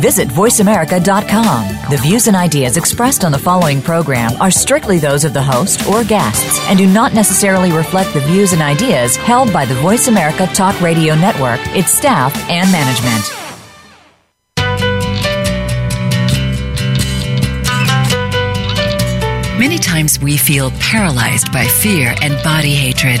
Visit VoiceAmerica.com. The views and ideas expressed on the following program are strictly those of the host or guests and do not necessarily reflect the views and ideas held by the Voice America Talk Radio Network, its staff, and management. Many times we feel paralyzed by fear and body hatred.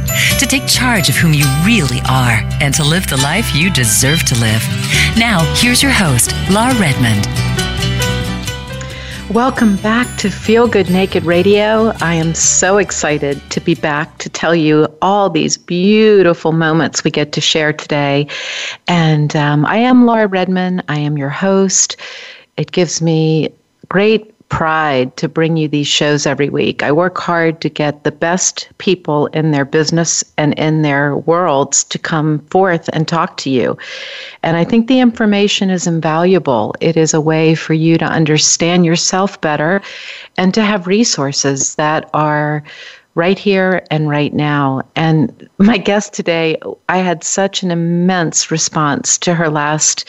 to take charge of whom you really are and to live the life you deserve to live. Now, here's your host, Laura Redmond. Welcome back to Feel Good Naked Radio. I am so excited to be back to tell you all these beautiful moments we get to share today. And um, I am Laura Redmond. I am your host. It gives me great pride to bring you these shows every week. I work hard to get the best people in their business and in their worlds to come forth and talk to you. And I think the information is invaluable. It is a way for you to understand yourself better and to have resources that are right here and right now. And my guest today, I had such an immense response to her last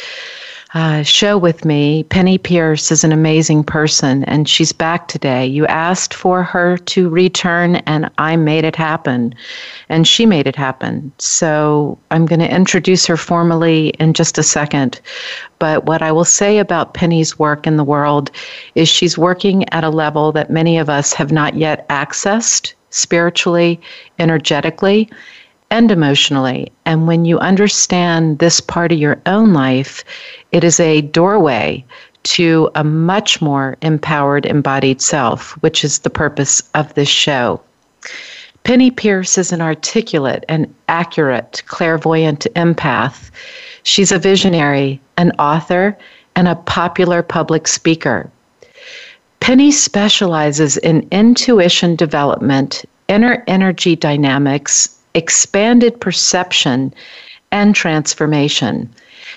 uh, show with me. Penney Peirce is an amazing person, and she's back today. You asked for her to return, and I made it happen. And she made it happen. So I'm going to introduce her formally in just a second. But what I will say about Penney's work in the world is she's working at a level that many of us have not yet accessed spiritually, energetically and emotionally. And when you understand this part of your own life, it is a doorway to a much more empowered, embodied self, which is the purpose of this show. Penney Peirce is an articulate and accurate clairvoyant empath. She's a visionary, an author, and a popular public speaker. Penney specializes in intuition development, inner energy dynamics, expanded perception and transformation.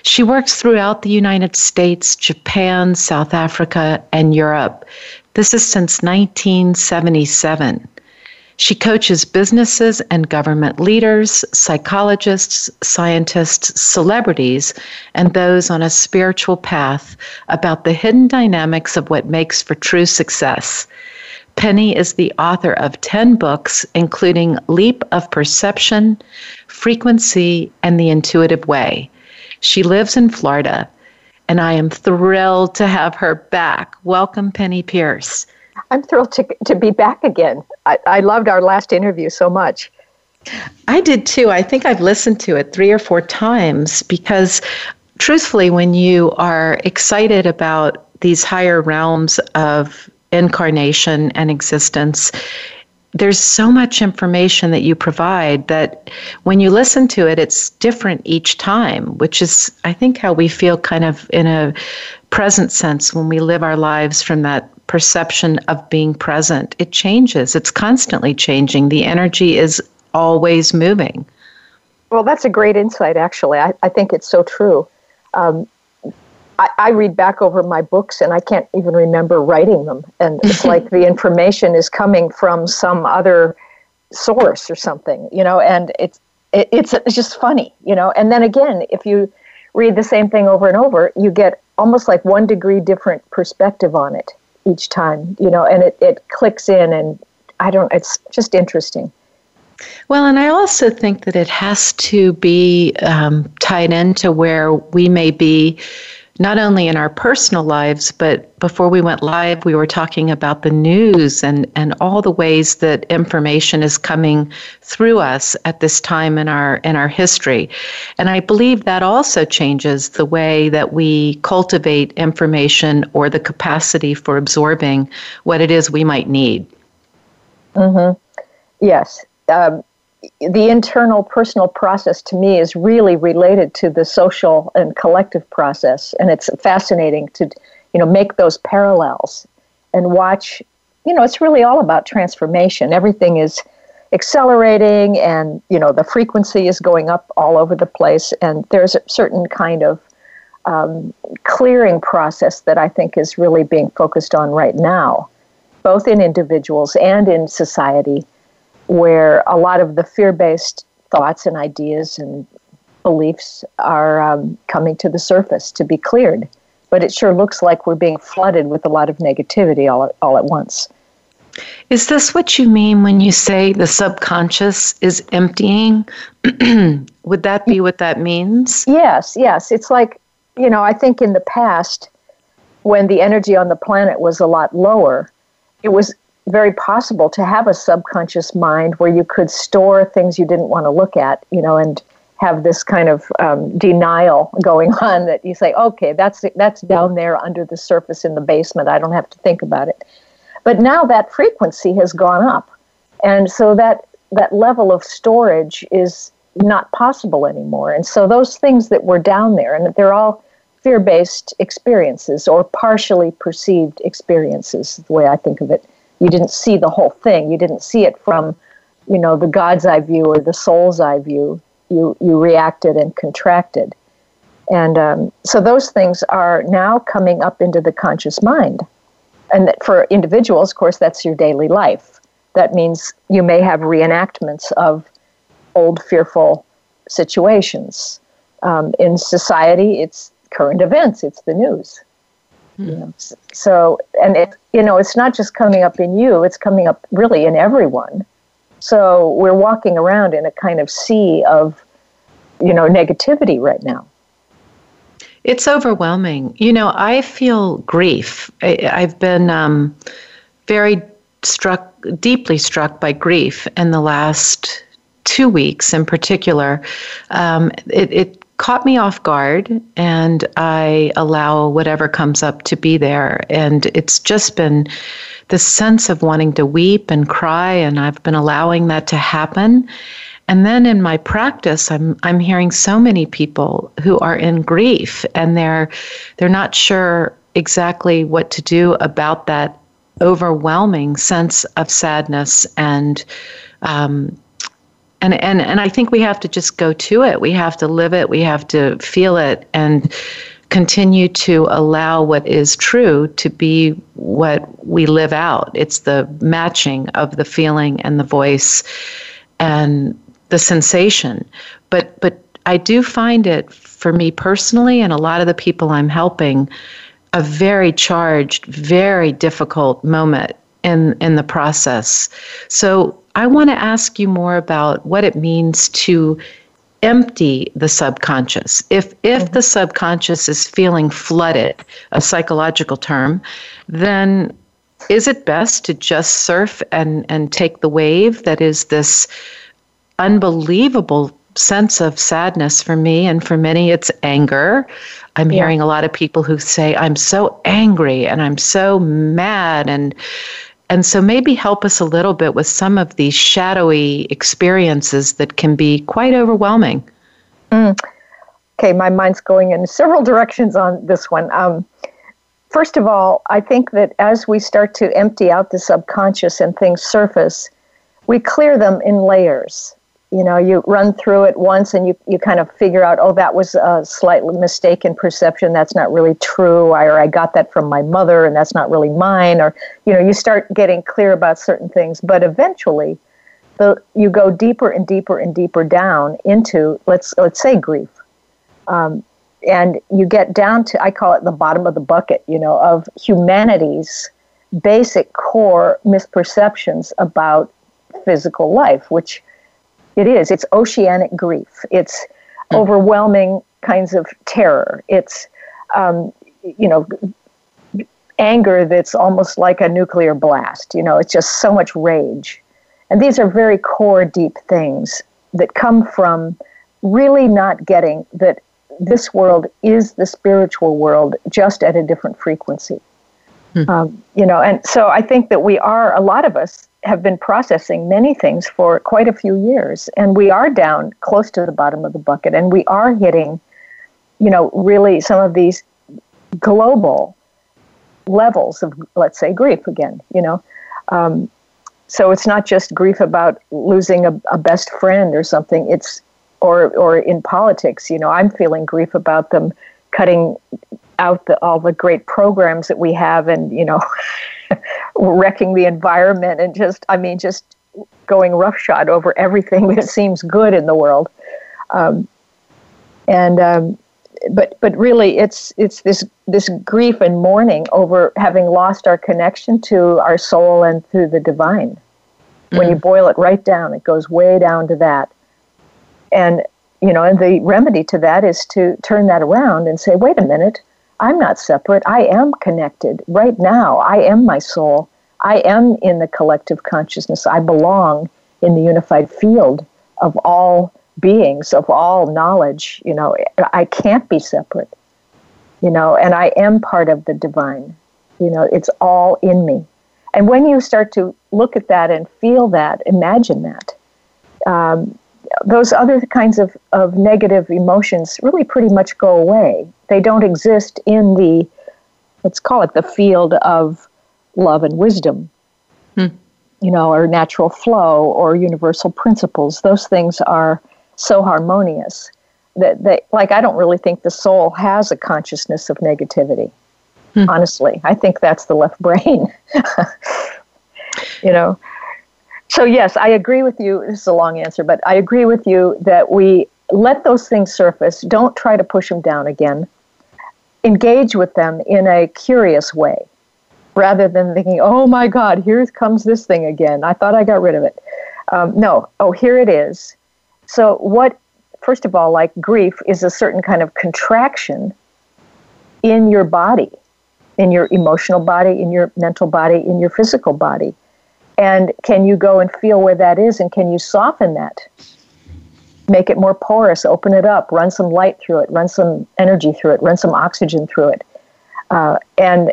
She works throughout the United States, Japan, South Africa, and Europe. This is since 1977. She coaches businesses and government leaders, psychologists, scientists, celebrities, and those on a spiritual path about the hidden dynamics of what makes for true success. Penney is the author of 10 books, including Leap of Perception, Frequency, and The Intuitive Way. She lives in Florida, and I am thrilled to have her back. Welcome, Penney Peirce. I'm thrilled to, to be back again. I, I loved our last interview so much. I did too. I think I've listened to it three or four times because, truthfully, when you are excited about these higher realms of incarnation and existence. There's so much information that you provide that when you listen to it it's different each time which is i think how we feel kind of in a present sense when we live our lives from that perception of being present. It changes. It's constantly changing. The energy is always moving. Well that's a great insight actually. I, I think it's so true. Um, I, I, read back over my books and I can't even remember writing them. And it's like the information is coming from some other source or something, you know, and it's, it, it's, it's just funny, you know. And then again, if you read the same thing over and over, you get almost like one degree different perspective on it each time, you know, and it, it clicks in and I don't, it's just interesting. Well, and I also think that it has to be um, tied into where we may be not only in our personal lives, but before we went live, we were talking about the news and, and all the ways that information is coming through us at this time in our in our history. And I believe that also changes the way that we cultivate information or the capacity for absorbing what it is we might need. Mm-hmm. Yes. Um, the internal personal process to me is really related to the social and collective process. And it's fascinating to you know make those parallels and watch you know it's really all about transformation. Everything is accelerating and you know the frequency is going up all over the place. And there's a certain kind of um, clearing process that i think is really being focused on right now both in individuals and in society where a lot of the fear based thoughts and ideas and beliefs are um, coming to the surface to be cleared. But it sure looks like we're being flooded with a lot of negativity all at, all at once. Is this what you mean when you say the subconscious is emptying? Would that be what that means? Yes, yes. It's like, you know, I think in the past, when the energy on the planet was a lot lower, it was very possible to have a subconscious mind where you could store things you didn't want to look at, you know, and have this kind of um, denial going on that you say, okay, that's that's down there under the surface in the basement. I don't have to think about it. But now that frequency has gone up, and so that that level of storage is not possible anymore. And so those things that were down there, and they're all fear-based experiences or partially perceived experiences, the way I think of it you didn't see the whole thing. You didn't see it from, you know, the God's eye view or the soul's eye view. You you reacted and contracted, and um, so those things are now coming up into the conscious mind. And for individuals, of course, that's your daily life. That means you may have reenactments of old fearful situations. Um, in society, it's current events. It's the news. Know, so, and it, you know, it's not just coming up in you, it's coming up really in everyone. So we're walking around in a kind of sea of, you know, negativity right now. It's overwhelming. You know, I feel grief. I, have been um, very struck, deeply struck by grief in the last two weeks in particular. Um, it, it caught me off guard and I allow whatever comes up to be there. And it's just been the sense of wanting to weep and cry, and I've been allowing that to happen. And then in my practice, I'm I'm hearing so many people who are in grief and they're they're not sure exactly what to do about that overwhelming sense of sadness and um, and and and I think we have to just go to it. We have to live it. We have to feel it and continue to allow what is true to be what we live out. It's the matching of the feeling and the voice and the sensation. But but I do find it for me personally and a lot of the people I'm helping a very charged, very difficult moment in in the process. So I want to ask you more about what it means to empty the subconscious. If if mm-hmm. the subconscious is feeling flooded, a psychological term, then is it best to just surf and, and take the wave that is this unbelievable sense of sadness for me and for many it's anger i'm yeah. hearing a lot of people who say i'm so angry and i'm so mad and and so maybe help us a little bit with some of these shadowy experiences that can be quite overwhelming. Mm. Okay, my mind's going in several directions on this one. Um, first of all, I think that as we start to empty out the subconscious and things surface, we clear them in layers you know you run through it once and you, you kind of figure out oh that was a slightly mistaken perception. That's not really true. Or i got that from my mother and that's not really mine. Or you know you start getting clear about certain things. But eventually the, you go deeper and deeper and deeper down into let's let's say grief. Um, and you get down to i call it the bottom of the bucket you know of humanity's basic core misperceptions about physical life which it is. It's oceanic grief. It's mm. overwhelming kinds of terror. It's um, you know, anger that's almost like a nuclear blast. You know, it's just so much rage. And these are very core, deep things that come from really not getting that this world is the spiritual world just at a different frequency. Hmm. Um, you know, and so I think that we are, a lot of us have been processing many things for quite a few years, and we are down close to the bottom of the bucket, and we are hitting, you know, really some of these global levels of, let's say, grief again, you know. Um, so it's not just grief about losing a, a best friend or something. It's or or in politics, you know, I'm feeling grief about them cutting out the, all the great programs that we have, and you know, wrecking the environment, and just I mean, just going roughshod over everything that seems good in the world. Um, and um, but but really, it's it's this this grief and mourning over having lost our connection to our soul and to the divine. Mm. When you mm. boil it right down, it goes way down to that. And you know, and the remedy to that is to turn that around and say, wait a minute, I'm not separate. I am connected right now. I am my soul. I am in the collective consciousness. I belong in the unified field of all beings, of all knowledge. You know, I can't be separate. You know, and I am part of the divine. You know, it's all in me. And when you start to look at that and feel that, imagine that, um, those other kinds of, of negative emotions really pretty much go away. They don't exist in the, let's call it the field of love and wisdom, hmm. you know, or natural flow or universal principles. Those things are so harmonious that they, like, I don't really think the soul has a consciousness of negativity. Hmm. Honestly, I think that's the left brain. you know, so, yes, I agree with you. This is a long answer, but I agree with you that we let those things surface. Don't try to push them down again. Engage with them in a curious way rather than thinking, oh my God, here comes this thing again. I thought I got rid of it. Um, no, oh, here it is. So, what, first of all, like grief is a certain kind of contraction in your body, in your emotional body, in your mental body, in your physical body. And can you go and feel where that is and can you soften that? Make it more porous, open it up, run some light through it, run some energy through it, run some oxygen through it. Uh, and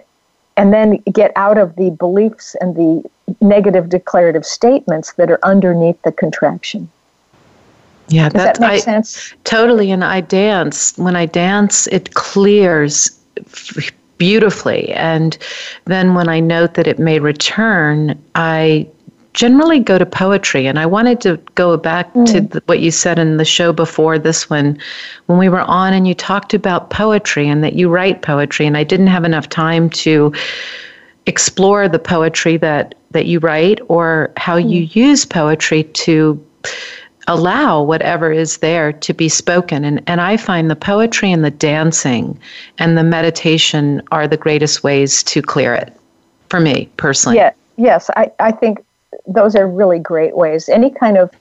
and then get out of the beliefs and the negative declarative statements that are underneath the contraction. Yeah, Does that, that makes sense. Totally. And I dance. When I dance, it clears beautifully. And then when I note that it may return, I generally go to poetry. And I wanted to go back mm. to what you said in the show before this one, when we were on and you talked about poetry and that you write poetry. And I didn't have enough time to explore the poetry that, that you write or how mm. you use poetry to allow whatever is there to be spoken. And, and I find the poetry and the dancing and the meditation are the greatest ways to clear it for me personally. Yeah, yes, I, I think those are really great ways. Any kind of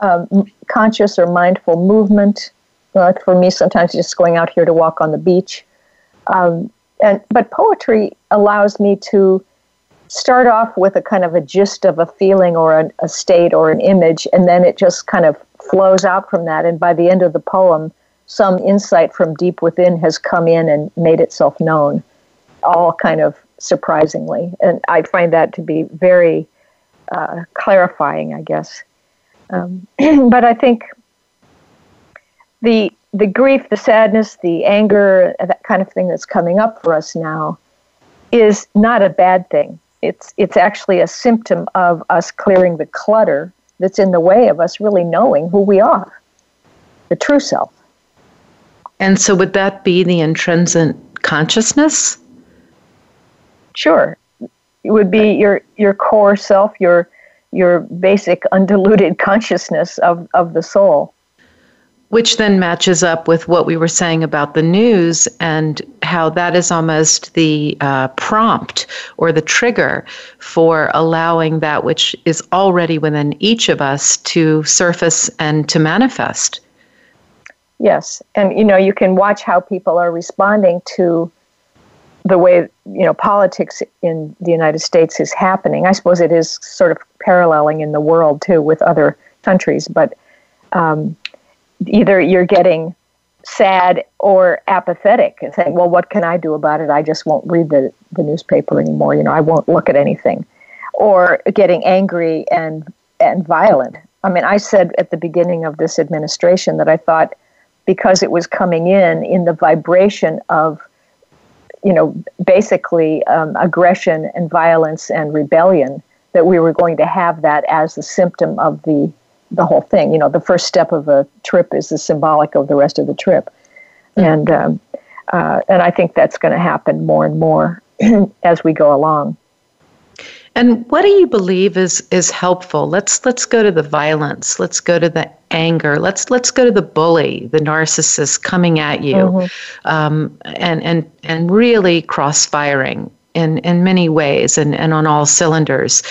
um, conscious or mindful movement, for me, sometimes just going out here to walk on the beach. Um, and, but poetry allows me to start off with a kind of a gist of a feeling or a, a state or an image, and then it just kind of flows out from that. And by the end of the poem, some insight from deep within has come in and made itself known, all kind of surprisingly. And I find that to be very uh, clarifying, I guess. Um, but I think the the grief, the sadness, the anger, that kind of thing that's coming up for us now is not a bad thing it's it's actually a symptom of us clearing the clutter that's in the way of us really knowing who we are, the true self. And so, would that be the intrinsic consciousness? Sure, would be your your core self, your your basic undiluted consciousness of, of the soul which then matches up with what we were saying about the news and how that is almost the uh, prompt or the trigger for allowing that which is already within each of us to surface and to manifest. yes. And you know, you can watch how people are responding to the way you know politics in the United States is happening. I suppose it is sort of paralleling in the world too with other countries, but um, either you're getting sad or apathetic and saying, "Well, what can I do about it? I just won't read the the newspaper anymore. You know, I won't look at anything," or getting angry and and violent. I mean, I said at the beginning of this administration that I thought because it was coming in in the vibration of you know, basically um, aggression and violence and rebellion, that we were going to have that as the symptom of the the whole thing. You know, the first step of a trip is the symbolic of the rest of the trip, mm-hmm. and um, uh, and I think that's going to happen more and more as we go along. And what do you believe is is helpful? Let's let's go to the violence. Let's go to the anger. Let's let's go to the bully, the narcissist coming at you, mm-hmm. um, and and and really cross firing in in many ways and and on all cylinders.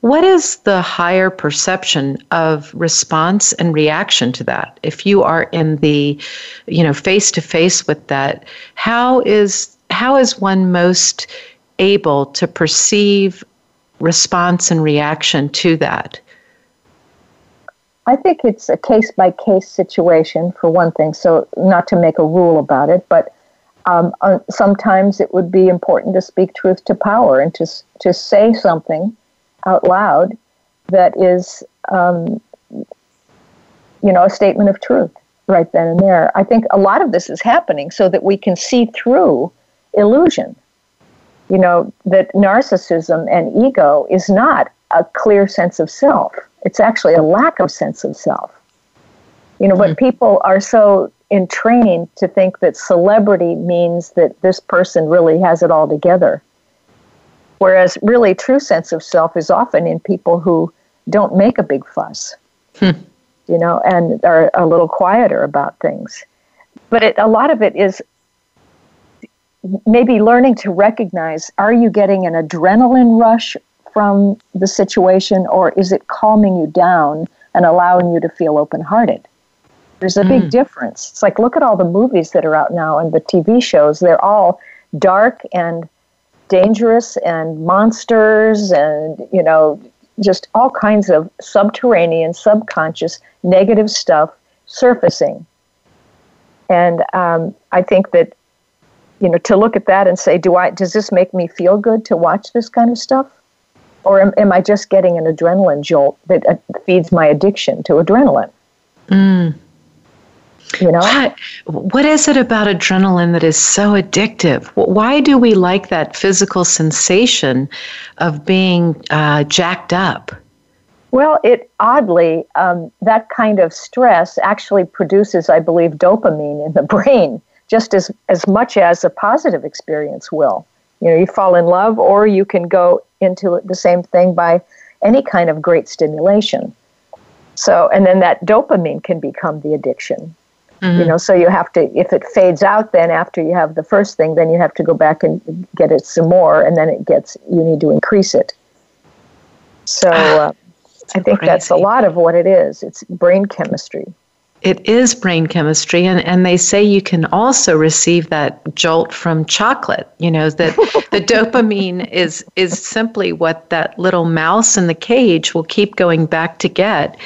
What is the higher perception of response and reaction to that? If you are in the, you know, face to face with that, how is how is one most able to perceive response and reaction to that? I think it's a case by case situation for one thing. So, not to make a rule about it, but um, uh, sometimes it would be important to speak truth to power and to to say something out loud that is, um, you know, a statement of truth right then and there. I think a lot of this is happening so that we can see through illusion you know, that narcissism and ego is not a clear sense of self. It's actually a lack of sense of self. You know, mm-hmm. but people are so entrained to think that celebrity means that this person really has it all together. Whereas really true sense of self is often in people who don't make a big fuss. Hmm. You know, and are a little quieter about things. But it, a lot of it is maybe learning to recognize are you getting an adrenaline rush from the situation or is it calming you down and allowing you to feel open hearted? There's a mm. big difference. It's like look at all the movies that are out now and the TV shows. They're all dark and dangerous and monsters and, you know, just all kinds of subterranean, subconscious, negative stuff surfacing. And um, I think that you know, to look at that and say, do I, does this make me feel good to watch this kind of stuff? Or am, am I just getting an adrenaline jolt that uh, feeds my addiction to adrenaline? Mm. You know? What, what is it about adrenaline that is so addictive? Why do we like that physical sensation of being uh, jacked up? Well, it oddly, um, that kind of stress actually produces, I believe, dopamine in the brain just as, as much as a positive experience will. You know, you fall in love, or you can go into the same thing by any kind of great stimulation. So, and then that dopamine can become the addiction. Mm-hmm. You know, so you have to, if it fades out, then after you have the first thing, then you have to go back and get it some more, and then it gets, you need to increase it. So, ah, uh, I think crazy. that's a lot of what it is. It's brain chemistry it is brain chemistry and, and they say you can also receive that jolt from chocolate you know that the dopamine is is simply what that little mouse in the cage will keep going back to get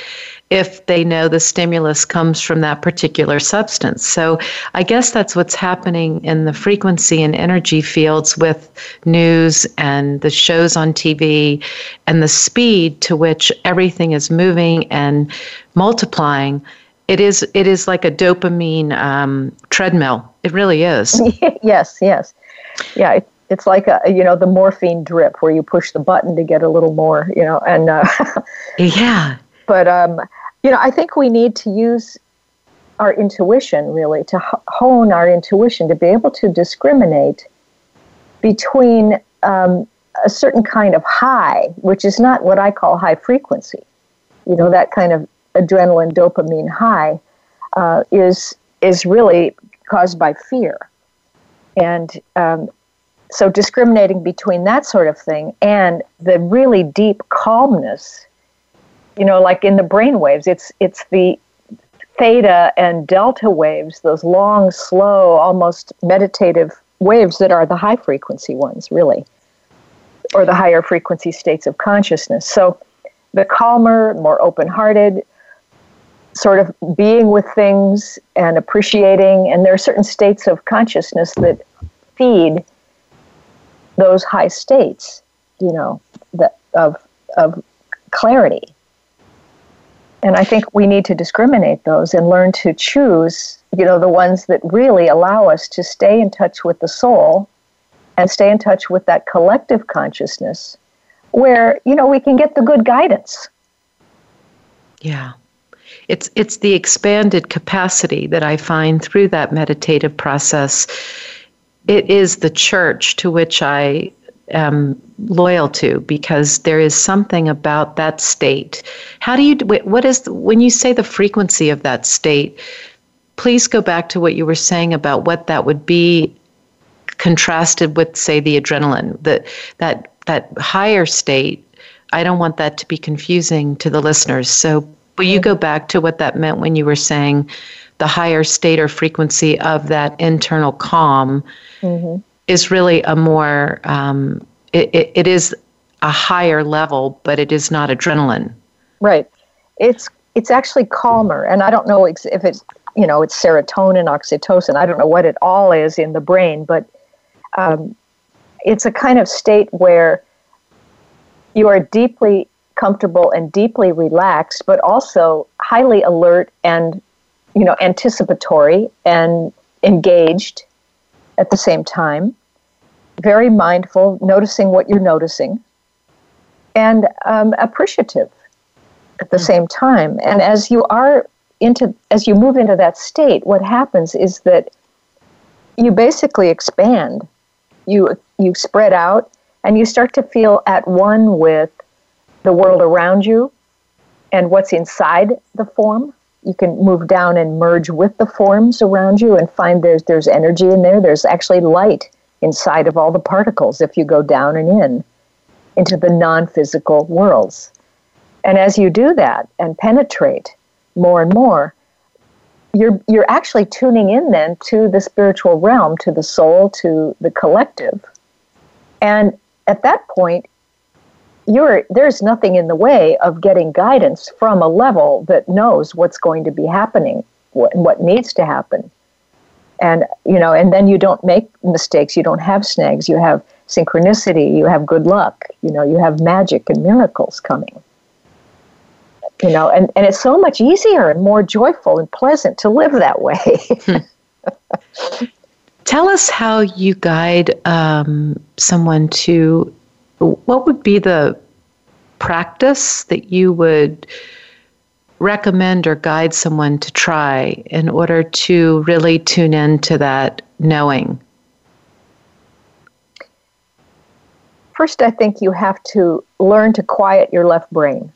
if they know the stimulus comes from that particular substance. So I guess that's what's happening in the frequency and energy fields with news and the shows on TV and the speed to which everything is moving and multiplying it is it is like a dopamine um, treadmill. It really is. yes, yes, yeah. It, it's like a you know the morphine drip where you push the button to get a little more you know and uh, yeah. But um, you know I think we need to use our intuition really to hone our intuition to be able to discriminate between um, a certain kind of high, which is not what I call high frequency. You know that kind of adrenaline dopamine high uh, is is really caused by fear and um, so discriminating between that sort of thing and the really deep calmness you know like in the brain waves it's it's the theta and delta waves, those long, slow, almost meditative waves that are the high frequency ones, really, or the higher frequency states of consciousness. So the calmer, more open hearted, sort of being with things and appreciating, and there are certain states of consciousness that feed those high states, you know, that of of clarity. And I think we need to discriminate those and learn to choose, you know, the ones that really allow us to stay in touch with the soul and stay in touch with that collective consciousness where, you know, we can get the good guidance. Yeah. It's it's the expanded capacity that I find through that meditative process. It is the church to which I am loyal to because there is something about that state. How do you what is the, when you say the frequency of that state? Please go back to what you were saying about what that would be contrasted with say the adrenaline. That that that higher state I don't want that to be confusing to the listeners. So Will you go back to what that meant when you were saying the higher state or frequency of that internal calm mm-hmm. is really a more, um, it, it, it is a higher level, but it is not adrenaline. Right. It's it's actually calmer, and I don't know if it's you know it's serotonin, oxytocin. I don't know what it all is in the brain, but um, it's a kind of state where you are deeply comfortable and deeply relaxed, but also highly alert and you know anticipatory and engaged at the same time. Very mindful, noticing what you're noticing, and um, appreciative at the mm-hmm. same time. And as you are into as you move into that state, what happens is that you basically expand. You you spread out and you start to feel at one with the world around you and what's inside the form. You can move down and merge with the forms around you and find there's there's energy in there. There's actually light inside of all the particles if you go down and in into the non-physical worlds. And as you do that and penetrate more and more, you're you're actually tuning in then to the spiritual realm, to the soul, to the collective. And at that point, you're there's nothing in the way of getting guidance from a level that knows what's going to be happening what, what needs to happen. And you know and then you don't make mistakes. You don't have snags. You have synchronicity. You have good luck. You know you have magic and miracles coming. You know and, and it's so much easier and more joyful and pleasant to live that way. Tell us how you guide um, someone to what would be the practice that you would recommend or guide someone to try in order to really tune into that knowing? First, I think you have to learn to quiet your left brain,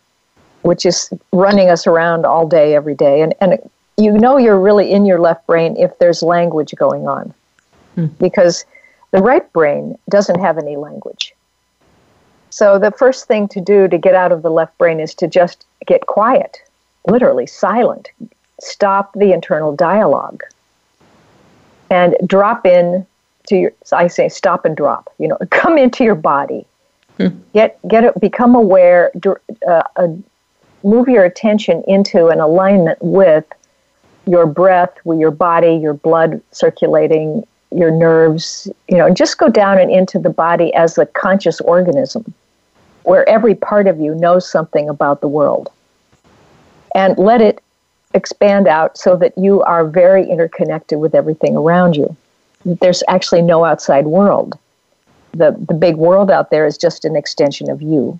which is running us around all day, every day. And, and you know you're really in your left brain if there's language going on, hmm. because the right brain doesn't have any language. So the first thing to do to get out of the left brain is to just get quiet, literally silent. Stop the internal dialogue and drop in to your I say stop and drop, you know, come into your body. Hmm. Get get it become aware uh, uh, move your attention into an alignment with your breath, with your body, your blood circulating, your nerves, you know, and just go down and into the body as a conscious organism where every part of you knows something about the world. And let it expand out so that you are very interconnected with everything around you. There's actually no outside world. The, the big world out there is just an extension of you.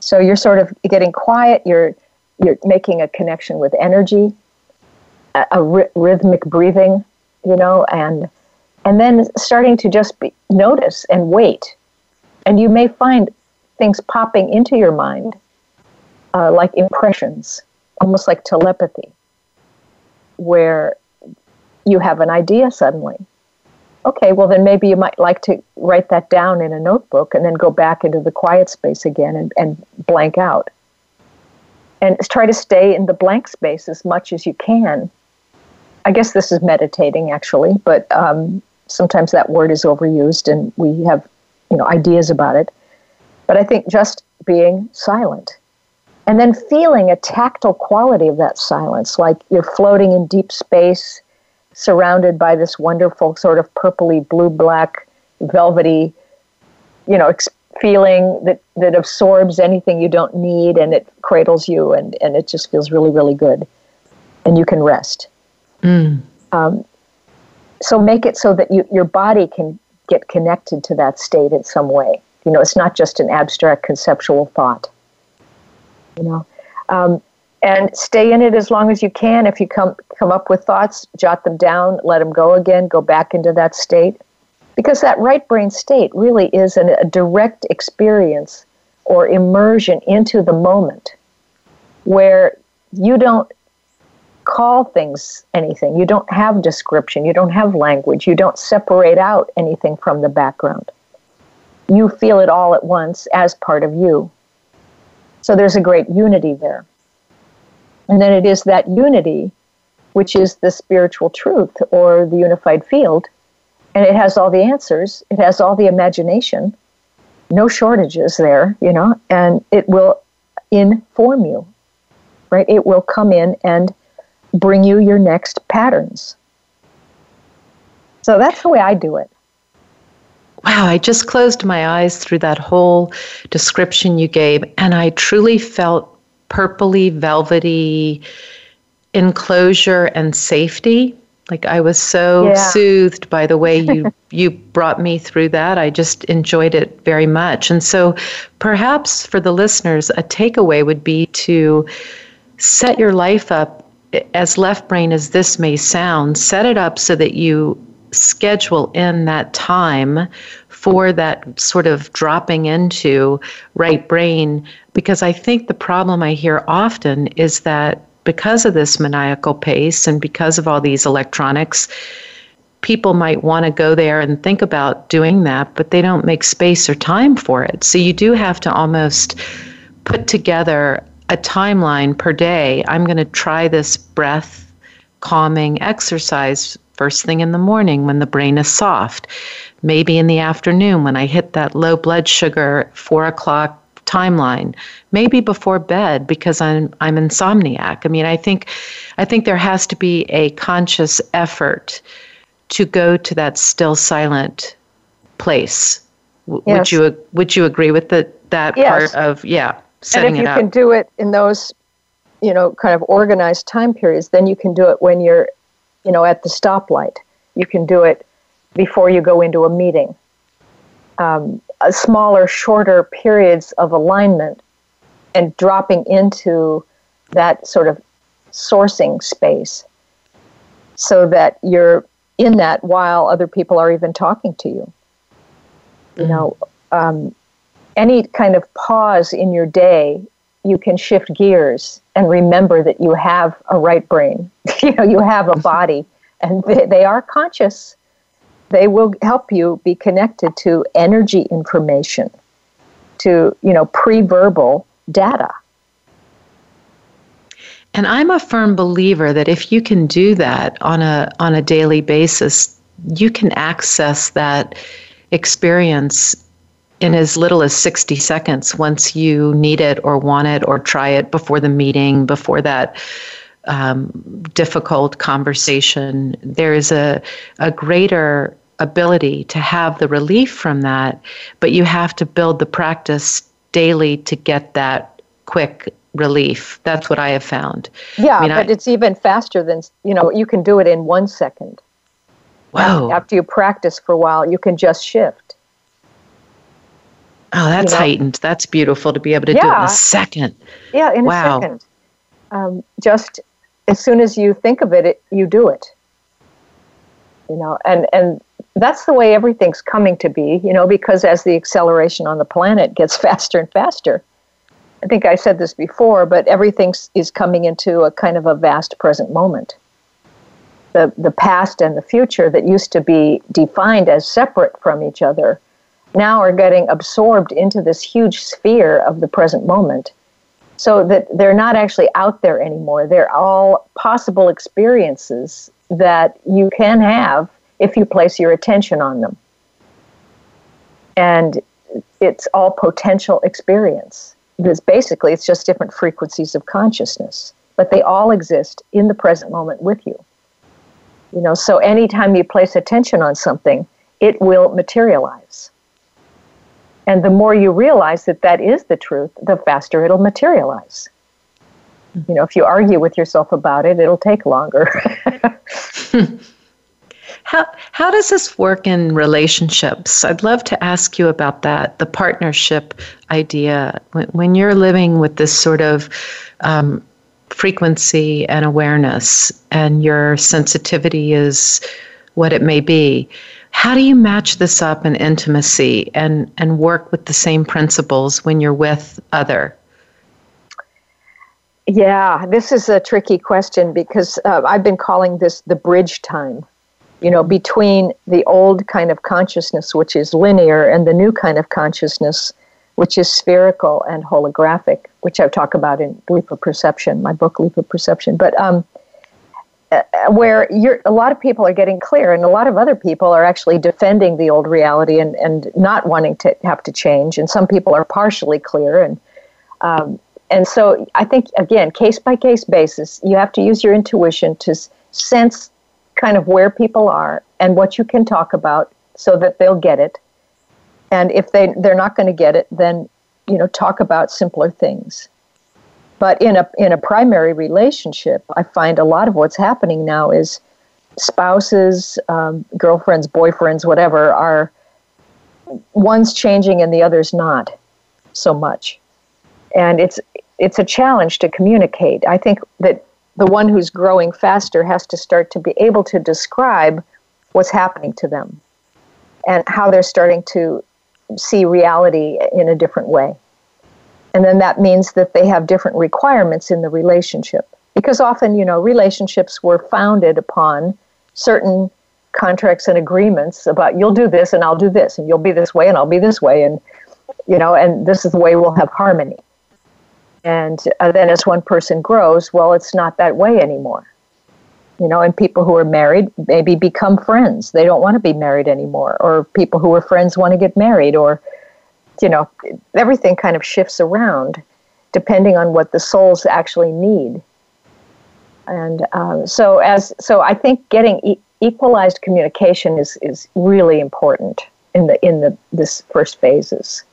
So you're sort of getting quiet, you're, you're making a connection with energy, a, rhythmic breathing, you know, and, and then starting to just be, notice and wait and you may find things popping into your mind uh, like impressions, almost like telepathy, where you have an idea suddenly. Okay, well, then maybe you might like to write that down in a notebook and then go back into the quiet space again and, and blank out. and try to stay in the blank space as much as you can. I guess this is meditating actually, but um, sometimes that word is overused and we have you know ideas about it. But I think just being silent and then feeling a tactile quality of that silence, like you're floating in deep space, surrounded by this wonderful sort of purpley, blue, black, velvety, you know, ex- feeling that, that absorbs anything you don't need and it cradles you and, and it just feels really, really good. And you can rest. Mm. Um, so make it so that you, your body can get connected to that state in some way. You know, it's not just an abstract conceptual thought. You know, um, and stay in it as long as you can. If you come come up with thoughts, jot them down, let them go again, go back into that state, because that right brain state really is an, a direct experience or immersion into the moment, where you don't call things anything. You don't have description. You don't have language. You don't separate out anything from the background. You feel it all at once as part of you. So there's a great unity there. And then it is that unity which is the spiritual truth or the unified field. And it has all the answers, it has all the imagination, no shortages there, you know, and it will inform you, right? It will come in and bring you your next patterns. So that's the way I do it. Wow, I just closed my eyes through that whole description you gave, and I truly felt purpley, velvety enclosure and safety. Like I was so yeah. soothed by the way you you brought me through that. I just enjoyed it very much. And so perhaps for the listeners, a takeaway would be to set your life up as left brain as this may sound, set it up so that you schedule in that time for that sort of dropping into right brain because I think the problem I hear often is that because of this maniacal pace and because of all these electronics, people might want to go there and think about doing that, but they don't make space or time for it. So you do have to almost put together a timeline per day. I'm going to try this breath calming exercise first thing in the morning when the brain is soft. Maybe in the afternoon when I hit that low blood sugar four o'clock timeline. Maybe before bed because I'm I'm insomniac. I mean, I think I think there has to be a conscious effort to go to that still silent place. W- yes. Would you would you agree with the, that yes. part of yeah? And if you can do it in those you know kind of organized time periods then you can do it when you're you know at the stoplight. You can do it before you go into a meeting. Um, a smaller shorter periods of alignment and dropping into that sort of sourcing space so that you're in that while other people are even talking to you. You mm. know um, any kind of pause in your day, you can shift gears and remember that you have a right brain. you know, you have a body, and they, they are conscious. They will help you be connected to energy information, to you know pre-verbal data. And I'm a firm believer that if you can do that on a on a daily basis, you can access that experience in as little as 60 seconds once you need it or want it or try it before the meeting, before that um, difficult conversation. There is a, a greater ability to have the relief from that, but you have to build the practice daily to get that quick relief. That's what I have found. Yeah, I mean, but I, it's even faster than, you know, you can do it in one second. Wow. After you practice for a while, you can just shift. Oh, that's you know? heightened. That's beautiful to be able to yeah. do it in a second. Yeah, in wow. a second. Um, just as soon as you think of it, it, you do it. You know, and and that's the way everything's coming to be. You know, because as the acceleration on the planet gets faster and faster, I think I said this before, but everything is coming into a kind of a vast present moment. The the past and the future that used to be defined as separate from each other now are getting absorbed into this huge sphere of the present moment. so that they're not actually out there anymore. They're all possible experiences that you can have if you place your attention on them. And it's all potential experience. Because basically, it's just different frequencies of consciousness, but they all exist in the present moment with you. You know, so anytime you place attention on something, it will materialize. And the more you realize that that is the truth, the faster it'll materialize. You know, if you argue with yourself about it, it'll take longer. how, how does this work in relationships? I'd love to ask you about that, the partnership idea. When, when you're living with this sort of um, frequency and awareness, and your sensitivity is what it may be, how do you match this up in intimacy and, and work with the same principles when you're with other? Yeah, this is a tricky question because uh, I've been calling this the bridge time. You know, between the old kind of consciousness, which is linear, and the new kind of consciousness, which is spherical and holographic, which I talk about in Leap of Perception, my book Leap of Perception. But um, where you're, a lot of people are getting clear, and a lot of other people are actually defending the old reality and, and not wanting to have to change. And some people are partially clear, and um, and so I think again, case by case basis, you have to use your intuition to sense kind of where people are and what you can talk about, so that they'll get it. And if they they're not going to get it, then you know talk about simpler things. But in a in a primary relationship, I find a lot of what's happening now is spouses, um, girlfriends, boyfriends, whatever, are one's changing and the other's not so much, and it's it's a challenge to communicate. I think that the one who's growing faster has to start to be able to describe what's happening to them and how they're starting to see reality in a different way. And then that means that they have different requirements in the relationship. Because often, you know, relationships were founded upon certain contracts and agreements about you'll do this and I'll do this and you'll be this way and I'll be this way and you know and this is the way we'll have harmony. And uh, then as one person grows, well it's not that way anymore. You know, and people who are married maybe become friends. They don't want to be married anymore or people who are friends want to get married or you know, everything kind of shifts around depending on what the souls actually need. And um, so, as so, I think getting e- equalized communication is is really important in the in the this first phases.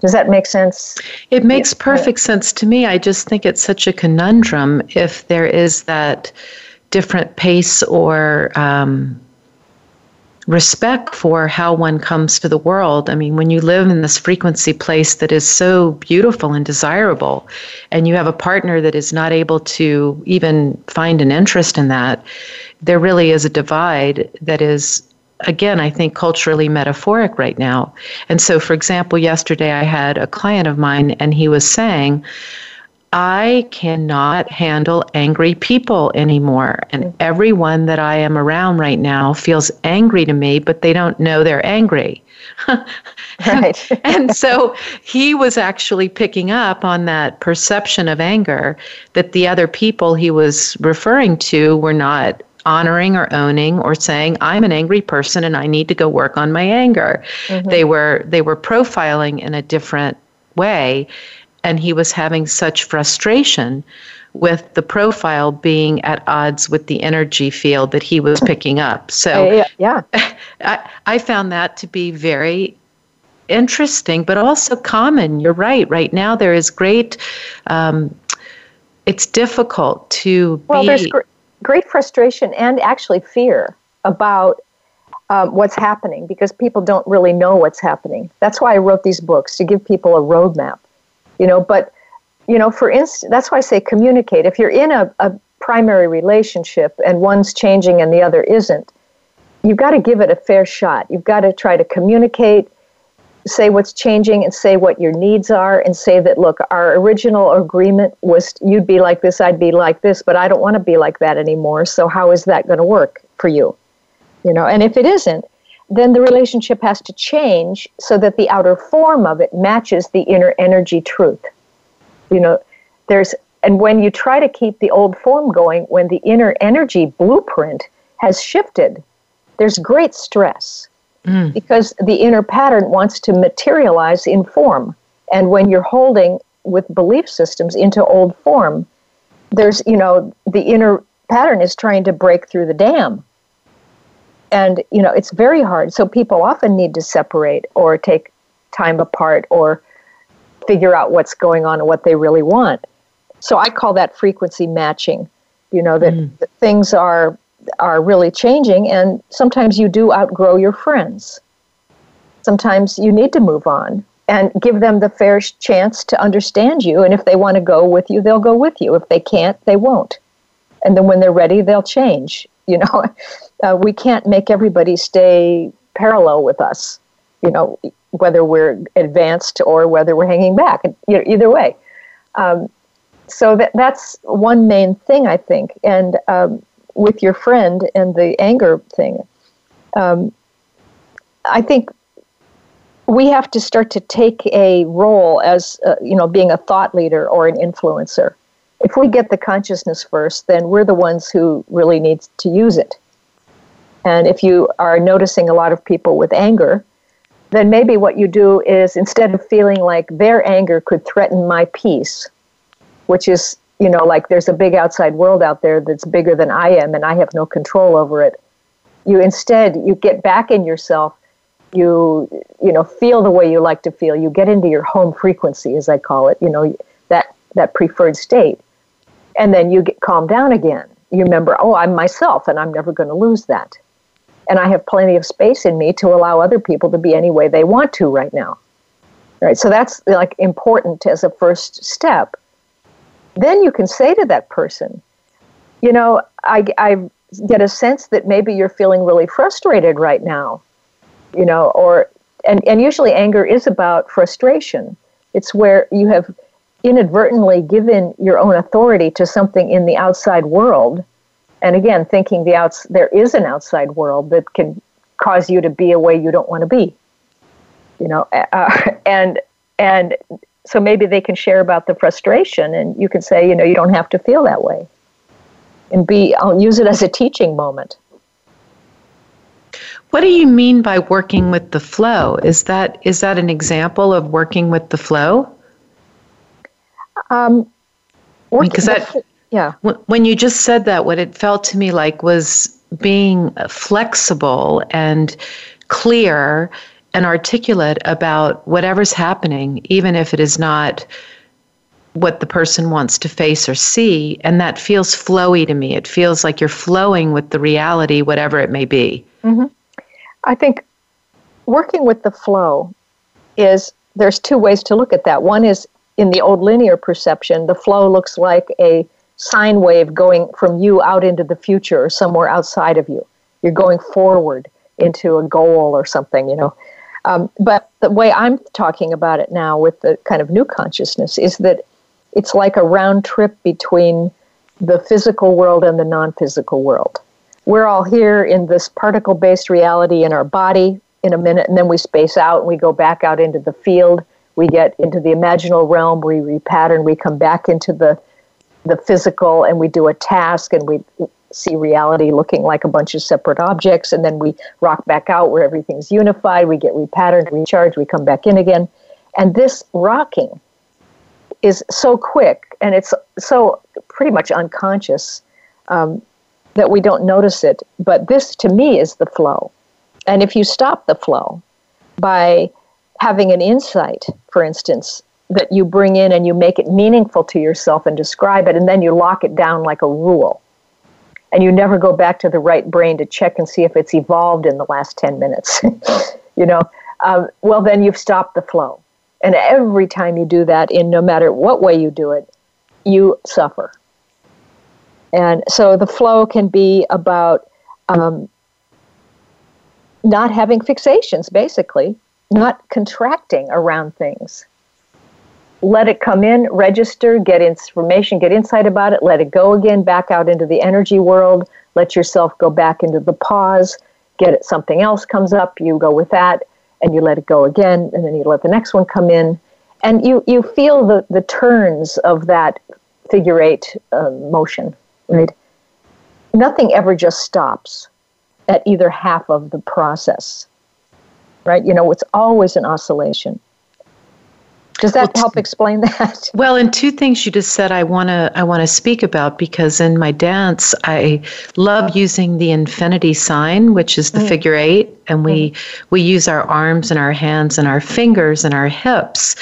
Does that make sense? It makes yeah. perfect sense to me. I just think it's such a conundrum if there is that different pace or um, respect for how one comes to the world. I mean, when you live in this frequency place that is so beautiful and desirable, and you have a partner that is not able to even find an interest in that, there really is a divide that is. Again, I think culturally metaphoric right now. And so, for example, yesterday I had a client of mine, and he was saying, I cannot handle angry people anymore. And everyone that I am around right now feels angry to me, but they don't know they're angry. right. and so he was actually picking up on that perception of anger that the other people he was referring to were not honoring or owning or saying i'm an angry person and i need to go work on my anger mm-hmm. they were they were profiling in a different way and he was having such frustration with the profile being at odds with the energy field that he was picking up. So, yeah, I, I found that to be very interesting, but also common. You're right. Right now, there is great. Um, it's difficult to well, be. there's gr- great frustration and actually fear about um, what's happening because people don't really know what's happening. That's why I wrote these books to give people a roadmap you know but you know for instance that's why i say communicate. If you're in a, a primary relationship and one's changing and the other isn't you've got to give it a fair shot. You've got to try to communicate say what's changing and say what your needs are and say that look our original agreement was you'd be like this i'd be like this but i don't want to be like that anymore so how is that going to work for you? You know and if it isn't then the relationship has to change so that the outer form of it matches the inner energy truth. You know, there's and when you try to keep the old form going, when the inner energy blueprint has shifted, there's great stress mm. because the inner pattern wants to materialize in form. And when you're holding with belief systems into old form, there's, you know, the inner pattern is trying to break through the dam. And, you know, it's very hard. So people often need to separate or take time apart or figure out what's going on and what they really want. So I call that frequency matching. You know that, mm. that things are are really changing, and sometimes you do outgrow your friends. Sometimes you need to move on and give them the fair chance to understand you. And if they want to go with you, they'll go with you. If they can't, they won't. And then when they're ready, they'll change. You know, uh, we can't make everybody stay parallel with us. You know, whether we're advanced or whether we're hanging back. you know, Either way. Um, so that that's one main thing I think. And um, with your friend and the anger thing, um, I think we have to start to take a role as uh, you know being a thought leader or an influencer. If we get the consciousness first, then we're the ones who really need to use it. And if you are noticing a lot of people with anger, then maybe what you do is instead of feeling like their anger could threaten my peace, which is, you know, like there's a big outside world out there that's bigger than I am and I have no control over it. You instead, you get back in yourself. You, you know, feel the way you like to feel. You get into your home frequency, as I call it, you know, that, that preferred state. And then you get calmed down again. You remember, oh, I'm myself and I'm never going to lose that. And I have plenty of space in me to allow other people to be any way they want to right now. Right? So that's like important as a first step then you can say to that person, you know, I, I get a sense that maybe you're feeling really frustrated right now, you know, or, and, and usually anger is about frustration. It's where you have inadvertently given your own authority to something in the outside world. And again, thinking the outs- there is an outside world that can cause you to be a way you don't want to be. You know, uh, and and so maybe they can share about the frustration and you can say you know you don't have to feel that way and be i'll use it as a teaching moment what do you mean by working with the flow is that is that an example of working with the flow um because that yeah when you just said that what it felt to me like was being flexible and clear and articulate about whatever's happening, even if it is not what the person wants to face or see. And that feels flowy to me. It feels like you're flowing with the reality, whatever it may be. Mm-hmm. I think working with the flow is there's two ways to look at that. One is in the old linear perception, the flow looks like a sine wave going from you out into the future or somewhere outside of you. You're going forward into a goal or something, you know. Um, but the way I'm talking about it now with the kind of new consciousness is that it's like a round trip between the physical world and the non physical world. We're all here in this particle based reality in our body in a minute, and then we space out and we go back out into the field. We get into the imaginal realm, we repattern, we come back into the the physical and we do a task and we see reality looking like a bunch of separate objects, and then we rock back out where everything's unified. We get repatterned, recharged, we come back in again. And this rocking is so quick and it's so pretty much unconscious um, that we don't notice it. But this, to me, is the flow. And if you stop the flow by having an insight, for instance, that you bring in and you make it meaningful to yourself and describe it, and then you lock it down like a rule. And you never go back to the right brain to check and see if it's evolved in the last 10 minutes you know? Um, well then you've stopped the flow. And every time you do that in no matter what way you do it you suffer. And so the flow can be about um, not having fixations basically not contracting around things let it come in, register, get information, get insight about it, let it go again, back out into the energy world, let yourself go back into the pause, get it, something else comes up, you go with that, and you let it go again, and then you let the next one come in. And you, you feel the, the turns of that figure eight uh, motion, right? Nothing ever just stops at either half of the process, right? You know, it's always an oscillation. Does that well, help explain that? Well, and two things you just said I want to I want to speak about because in my dance I love using the infinity sign, which is the mm. figure 8, and we mm. we use our arms and our hands and our fingers and our hips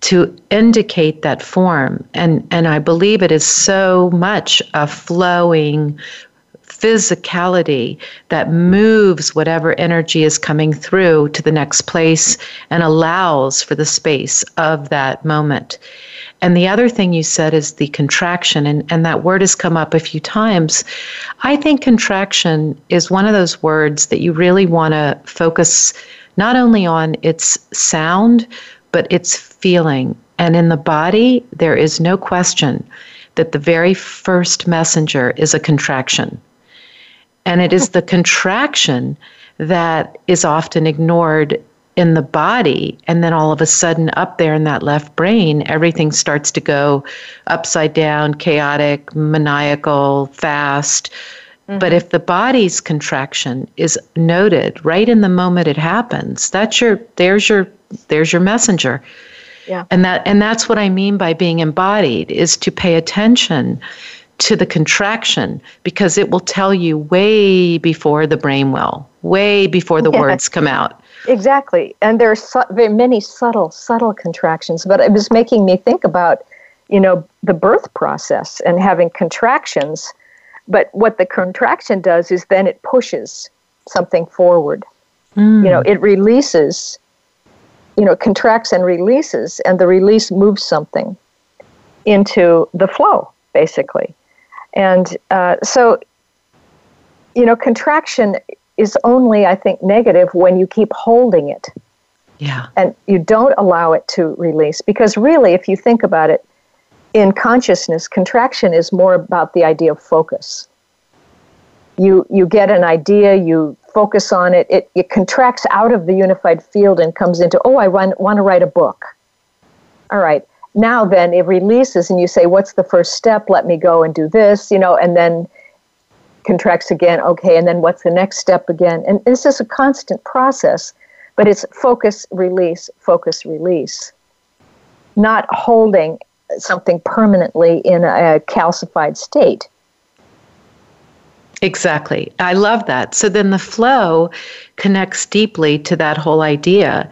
to indicate that form and and I believe it is so much a flowing physicality that moves whatever energy is coming through to the next place and allows for the space of that moment. And the other thing you said is the contraction, and, and that word has come up a few times. I think contraction is one of those words that you really want to focus not only on its sound, but its feeling. And in the body, there is no question that the very first messenger is a contraction. And it is the contraction that is often ignored in the body. And then all of a sudden, up there in that left brain, everything starts to go upside down, chaotic, maniacal, fast. Mm-hmm. But if the body's contraction is noted right in the moment it happens, that's your there's your there's your messenger. Yeah. And that and that's what I mean by being embodied is to pay attention to the contraction because it will tell you way before the brain will, way before the yeah. words come out. Exactly. And there are su- very many subtle, subtle contractions, but it was making me think about, you know, the birth process and having contractions. But what the contraction does is then it pushes something forward. Mm. You know, it releases, you know, contracts and releases, and the release moves something into the flow, basically. And uh, so, you know, contraction is only, I think, negative when you keep holding it. Yeah. And you don't allow it to release. Because really, if you think about it, in consciousness, contraction is more about the idea of focus. You, you get an idea, you focus on it, it, it contracts out of the unified field and comes into, oh, I want, want to write a book. All right now then it releases and you say what's the first step let me go and do this you know and then contracts again okay and then what's the next step again and this is a constant process but it's focus release focus release not holding something permanently in a calcified state Exactly. I love that. So then the flow connects deeply to that whole idea.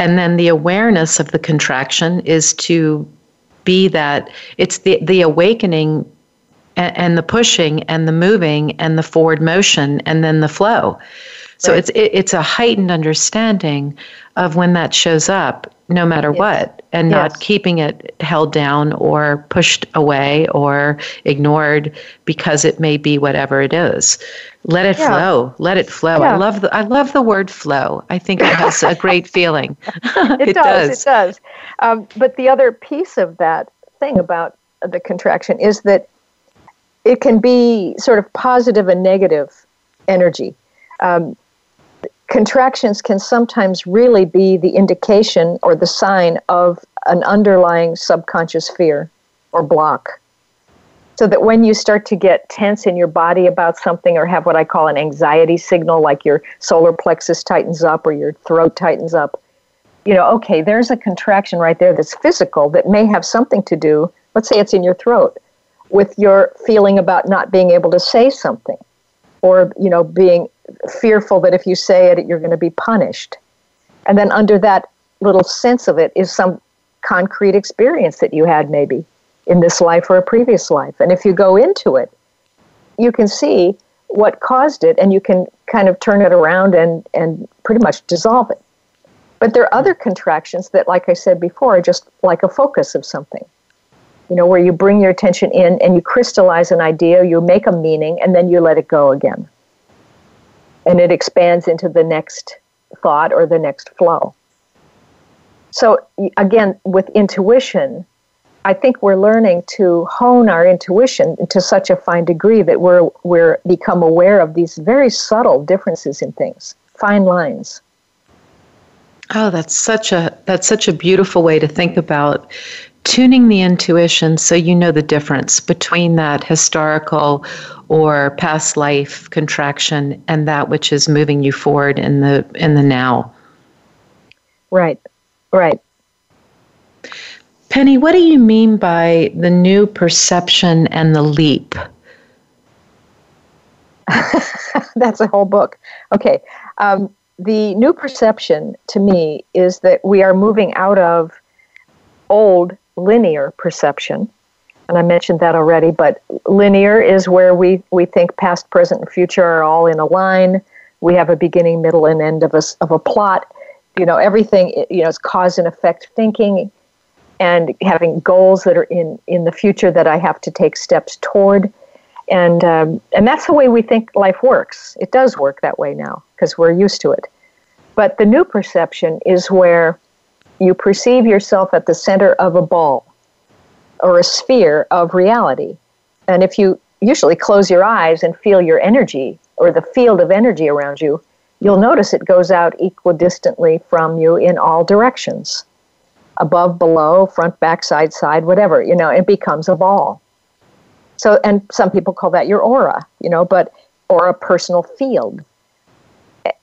And then the awareness of the contraction is to be that it's the, the awakening and, and the pushing and the moving and the forward motion and then the flow. So right. it's it, it's a heightened understanding of when that shows up, no matter yes. what, and yes. not keeping it held down or pushed away or ignored because it may be whatever it is. Let it yeah. flow. Let it flow. Yeah. I love the I love the word flow. I think it has a great feeling. it, it, does, does. It does. Um, but the other piece of that thing about the contraction is that it can be sort of positive and negative energy. Um, contractions can sometimes really be the indication or the sign of an underlying subconscious fear or block. So that when you start to get tense in your body about something or have what I call an anxiety signal, like your solar plexus tightens up or your throat tightens up, you know, okay, there's a contraction right there that's physical that may have something to do, let's say it's in your throat, with your feeling about not being able to say something or, you know, being fearful that if you say it, you're going to be punished. And then under that little sense of it is some concrete experience that you had maybe in this life or a previous life. And if you go into it, you can see what caused it and you can kind of turn it around and, and pretty much dissolve it. But there are other contractions that, like I said before, are just like a focus of something. You know, where you bring your attention in and you crystallize an idea, you make a meaning, and then you let it go again and it expands into the next thought or the next flow. So, again, with intuition, I think we're learning to hone our intuition to such a fine degree that we're, we're become aware of these very subtle differences in things, fine lines. Oh, that's such a that's such a beautiful way to think about tuning the intuition so you know the difference between that historical or past life contraction and that which is moving you forward in the in the now. Right. Right. Penney, what do you mean by the new perception and the leap? That's a whole book. Okay. Um, the new perception to me is that we are moving out of old linear perception. And I mentioned that already, but linear is where we, we think past, present, and future are all in a line. We have a beginning, middle, and end of a, of a plot. You know, everything, you know, is cause and effect thinking and having goals that are in, in the future that I have to take steps toward. And, um, and that's the way we think life works. It does work that way now because we're used to it. But the new perception is where you perceive yourself at the center of a ball or a sphere of reality. And if you usually close your eyes and feel your energy or the field of energy around you, you'll notice it goes out equidistantly from you in all directions above, below, front, back, side, side, whatever. You know, it becomes a ball. So, and some people call that your aura, you know, but, or a personal field.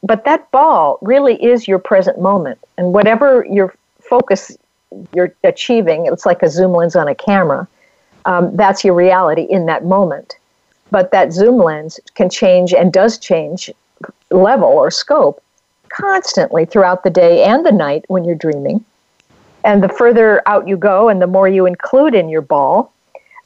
But that ball really is your present moment. And whatever your focus you're achieving, it's like a zoom lens on a camera. Um, that's your reality in that moment. But that zoom lens can change and does change level or scope constantly throughout the day and the night when you're dreaming. And the further out you go and the more you include in your ball,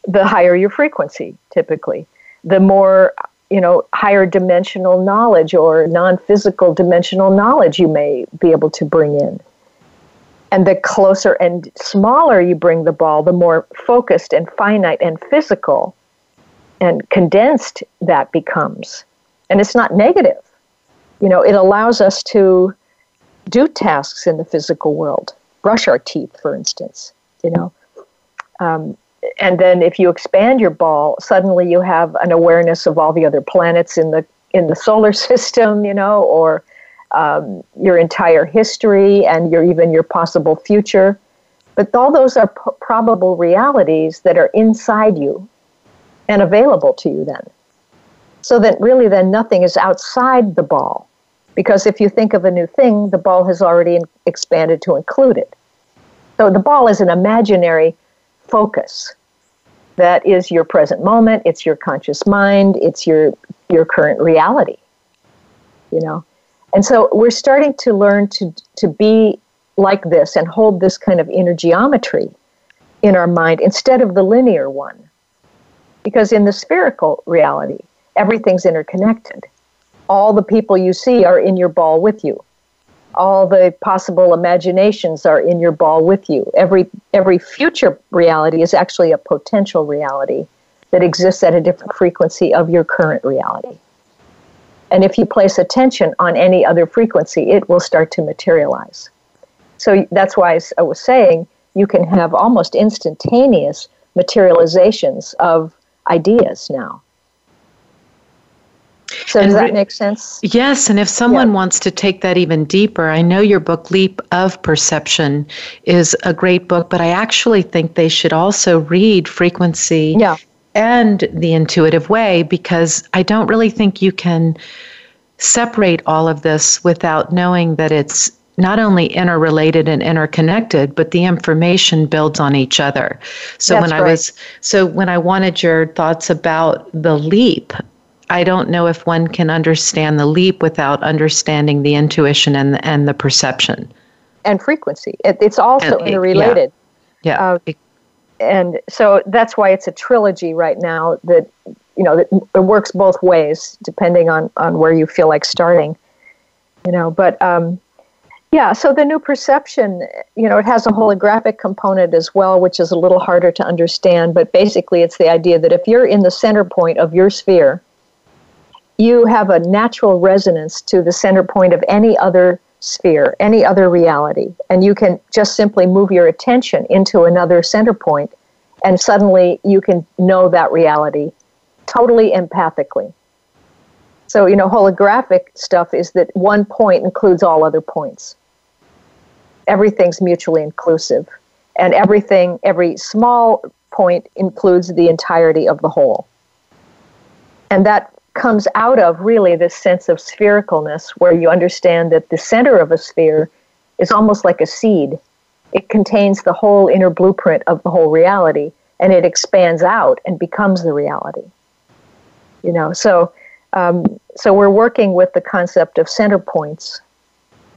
the higher your frequency typically. The more, you know, higher dimensional knowledge or non physical dimensional knowledge you may be able to bring in. And the closer and smaller you bring the ball, the more focused and finite and physical and condensed that becomes. And it's not negative. You know, it allows us to do tasks in the physical world, brush our teeth, for instance, you know. Um, and then if you expand your ball, suddenly you have an awareness of all the other planets in the in the solar system, you know, or um, your entire history and your even your possible future. But all those are p- probable realities that are inside you and available to you then. So that really then nothing is outside the ball. Because if you think of a new thing, the ball has already in- expanded to include it. So the ball is an imaginary focus that is your present moment, it's your conscious mind, it's your your current reality. You know. And so we're starting to learn to, to be like this and hold this kind of inner geometry in our mind instead of the linear one. Because in the spherical reality, everything's interconnected. All the people you see are in your ball with you. All the possible imaginations are in your ball with you. Every every future reality is actually a potential reality that exists at a different frequency of your current reality. And if you place attention on any other frequency, it will start to materialize. So that's why I was saying you can have almost instantaneous materializations of ideas now. So and does that make sense? Yes, and if someone yeah. wants to take that even deeper, I know your book Leap of Perception is a great book, but I actually think they should also read Frequency yeah and the intuitive way because I don't really think you can separate all of this without knowing that it's not only interrelated and interconnected, but the information builds on each other. So That's when I was so when I wanted your thoughts about the leap, I don't know if one can understand the leap without understanding the intuition and the, and the perception and frequency. It, it's also and, interrelated. Yeah. yeah. Uh, and so that's why it's a trilogy right now that you know that it works both ways depending on on where you feel like starting you know but um yeah so the new perception you know it has a holographic component as well which is a little harder to understand but basically it's the idea that if you're in the center point of your sphere you have a natural resonance to the center point of any other sphere, any other reality, and you can just simply move your attention into another center point, and suddenly you can know that reality totally empathically. So, you know, holographic stuff is that one point includes all other points. Everything's mutually inclusive. And everything, every small point includes the entirety of the whole. And that comes out of really this sense of sphericalness where you understand that the center of a sphere is almost like a seed. It contains the whole inner blueprint of the whole reality and it expands out and becomes the reality. You know, so um, so we're working with the concept of center points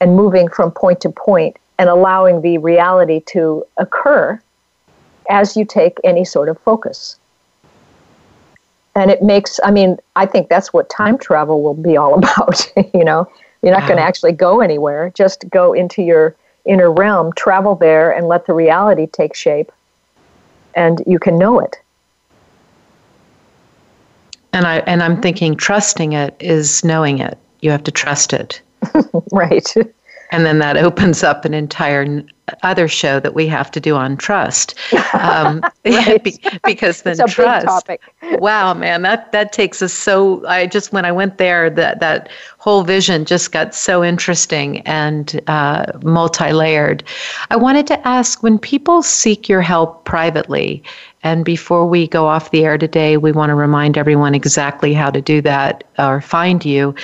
and moving from point to point and allowing the reality to occur as you take any sort of focus. And it makes, I mean, I think that's what time travel will be all about. you know, you're not going to actually go anywhere, just go into your inner realm, travel there, and let the reality take shape, and you can know it. And I and I'm mm-hmm. thinking trusting it is knowing it. You have to trust it. right. And then that opens up an entire other show that we have to do on trust, um, because then trust. Wow, man, that that takes us so. I just when I went there, that that whole vision just got so interesting and uh, multi-layered. I wanted to ask when people seek your help privately, and before we go off the air today, we want to remind everyone exactly how to do that or find you.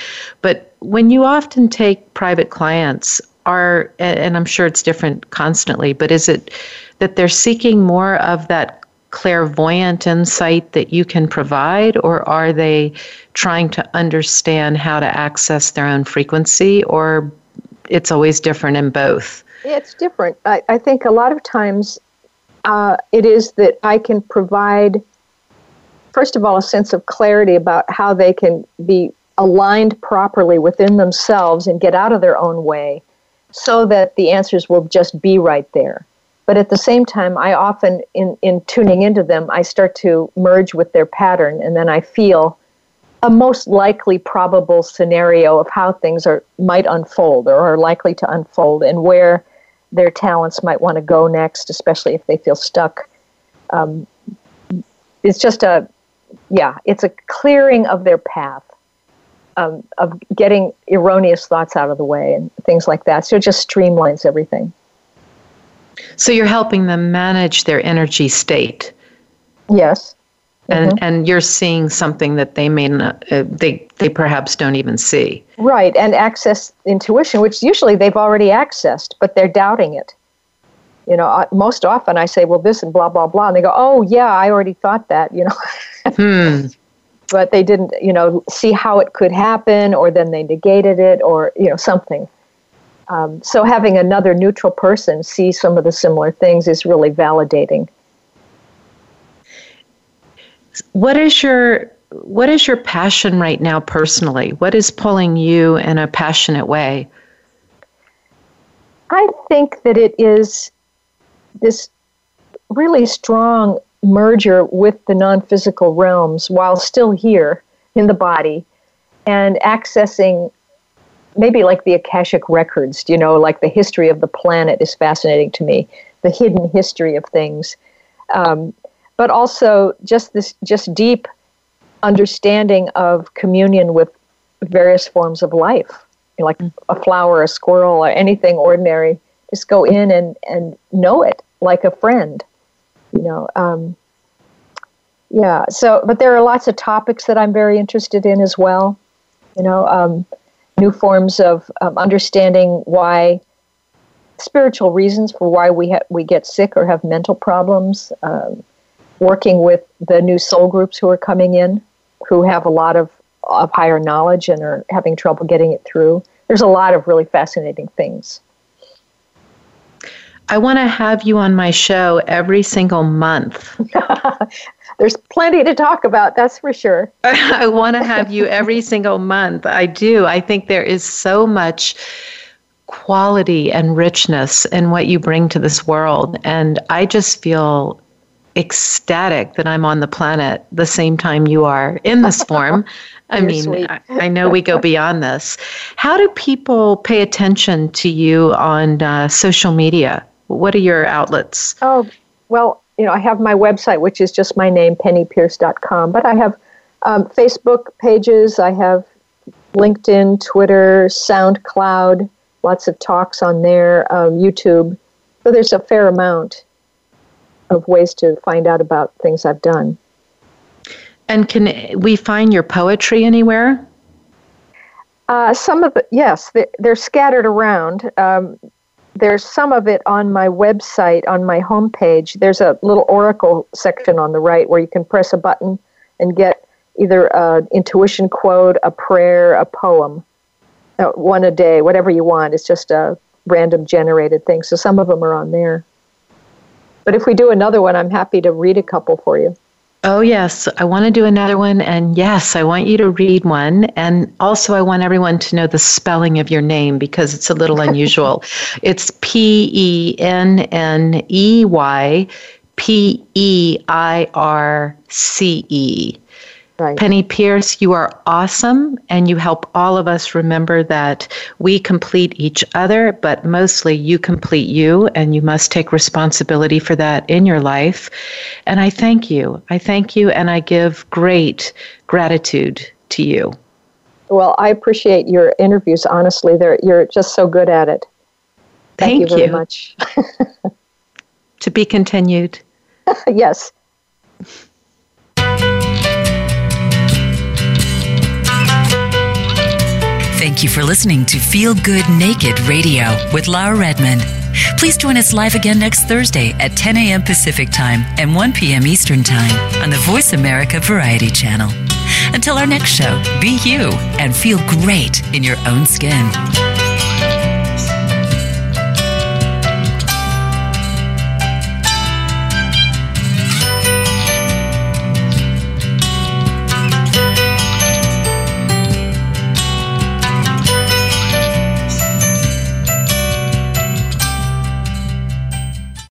But when you often take private clients, are and I'm sure it's different constantly, but is it that they're seeking more of that clairvoyant insight that you can provide, or are they trying to understand how to access their own frequency, or it's always different in both? It's different. I, I think a lot of times uh, it is that I can provide, first of all, a sense of clarity about how they can be aligned properly within themselves and get out of their own way so that the answers will just be right there. But at the same time, I often, in, in tuning into them, I start to merge with their pattern and then I feel a most likely probable scenario of how things are might unfold or are likely to unfold and where their talents might want to go next, especially if they feel stuck. Um, it's just a, yeah, it's a clearing of their path um, of getting erroneous thoughts out of the way and things like that. So it just streamlines everything. So you're helping them manage their energy state. Yes. And, mm-hmm. and you're seeing something that they may not, uh, they, they perhaps don't even see. Right, and access intuition, which usually they've already accessed, but they're doubting it. You know, most often I say, well, this and blah, blah, blah. And they go, oh, yeah, I already thought that, you know. hmm but they didn't, you know, see how it could happen, or then they negated it, or you know, something. Um, so having another neutral person see some of the similar things is really validating. What is your what is your passion right now personally? What is pulling you in a passionate way? I think that it is this really strong merger with the non physical realms while still here in the body and accessing maybe like the Akashic records, you know, like the history of the planet is fascinating to me, the hidden history of things. Um, but also just this just deep understanding of communion with various forms of life, you know, like a flower, a squirrel, or anything ordinary. Just go in and, and know it like a friend you know um, yeah so but there are lots of topics that i'm very interested in as well you know um, new forms of um, understanding why spiritual reasons for why we ha- we get sick or have mental problems um, working with the new soul groups who are coming in who have a lot of of higher knowledge and are having trouble getting it through. There's a lot of really fascinating things I want to have you on my show every single month. There's plenty to talk about, that's for sure. I want to have you every single month. I do. I think there is so much quality and richness in what you bring to this world. And I just feel ecstatic that I'm on the planet the same time you are in this form. I mean, I, I, know we go beyond this. How do people pay attention to you on uh, social media? What are your outlets? Oh, well, you know, I have my website, which is just my name, penneypeirce.com, but I have um, Facebook pages, I have LinkedIn, Twitter, SoundCloud, lots of talks on there, um, YouTube. So there's a fair amount. of ways to find out about things I've done. And can we find your poetry anywhere? Uh, some of it, yes, they're, they're scattered around. Um, there's some of it on my website, on my homepage. There's a little oracle section on the right where you can press a button and get either an intuition quote, a prayer, a poem, uh, one a day, whatever you want. It's just a random generated thing. So some of them are on there. But if we do another one, I'm happy to read a couple for you. Oh, yes. I want to do another one. And yes, I want you to read one. And also, I want everyone to know the spelling of your name because it's a little unusual. it's P E N N E Y P E I R C E. Right. Penney Peirce, you are awesome, and you help all of us remember that we complete each other, but mostly you complete you, and you must take responsibility for that in your life. And I thank you. I thank you, and I give great gratitude to you. Well, I appreciate your interviews. Honestly, They're, you're just so good at it. Thank, thank you very you. much. to be continued. yes. Thank you for listening to Feel Good Naked Radio with Laura Redmond. Please join us live again next Thursday at 10 a.m. Pacific Time and 1 p.m. Eastern Time on the Voice America Variety Channel. Until our next show, be you and feel great in your own skin.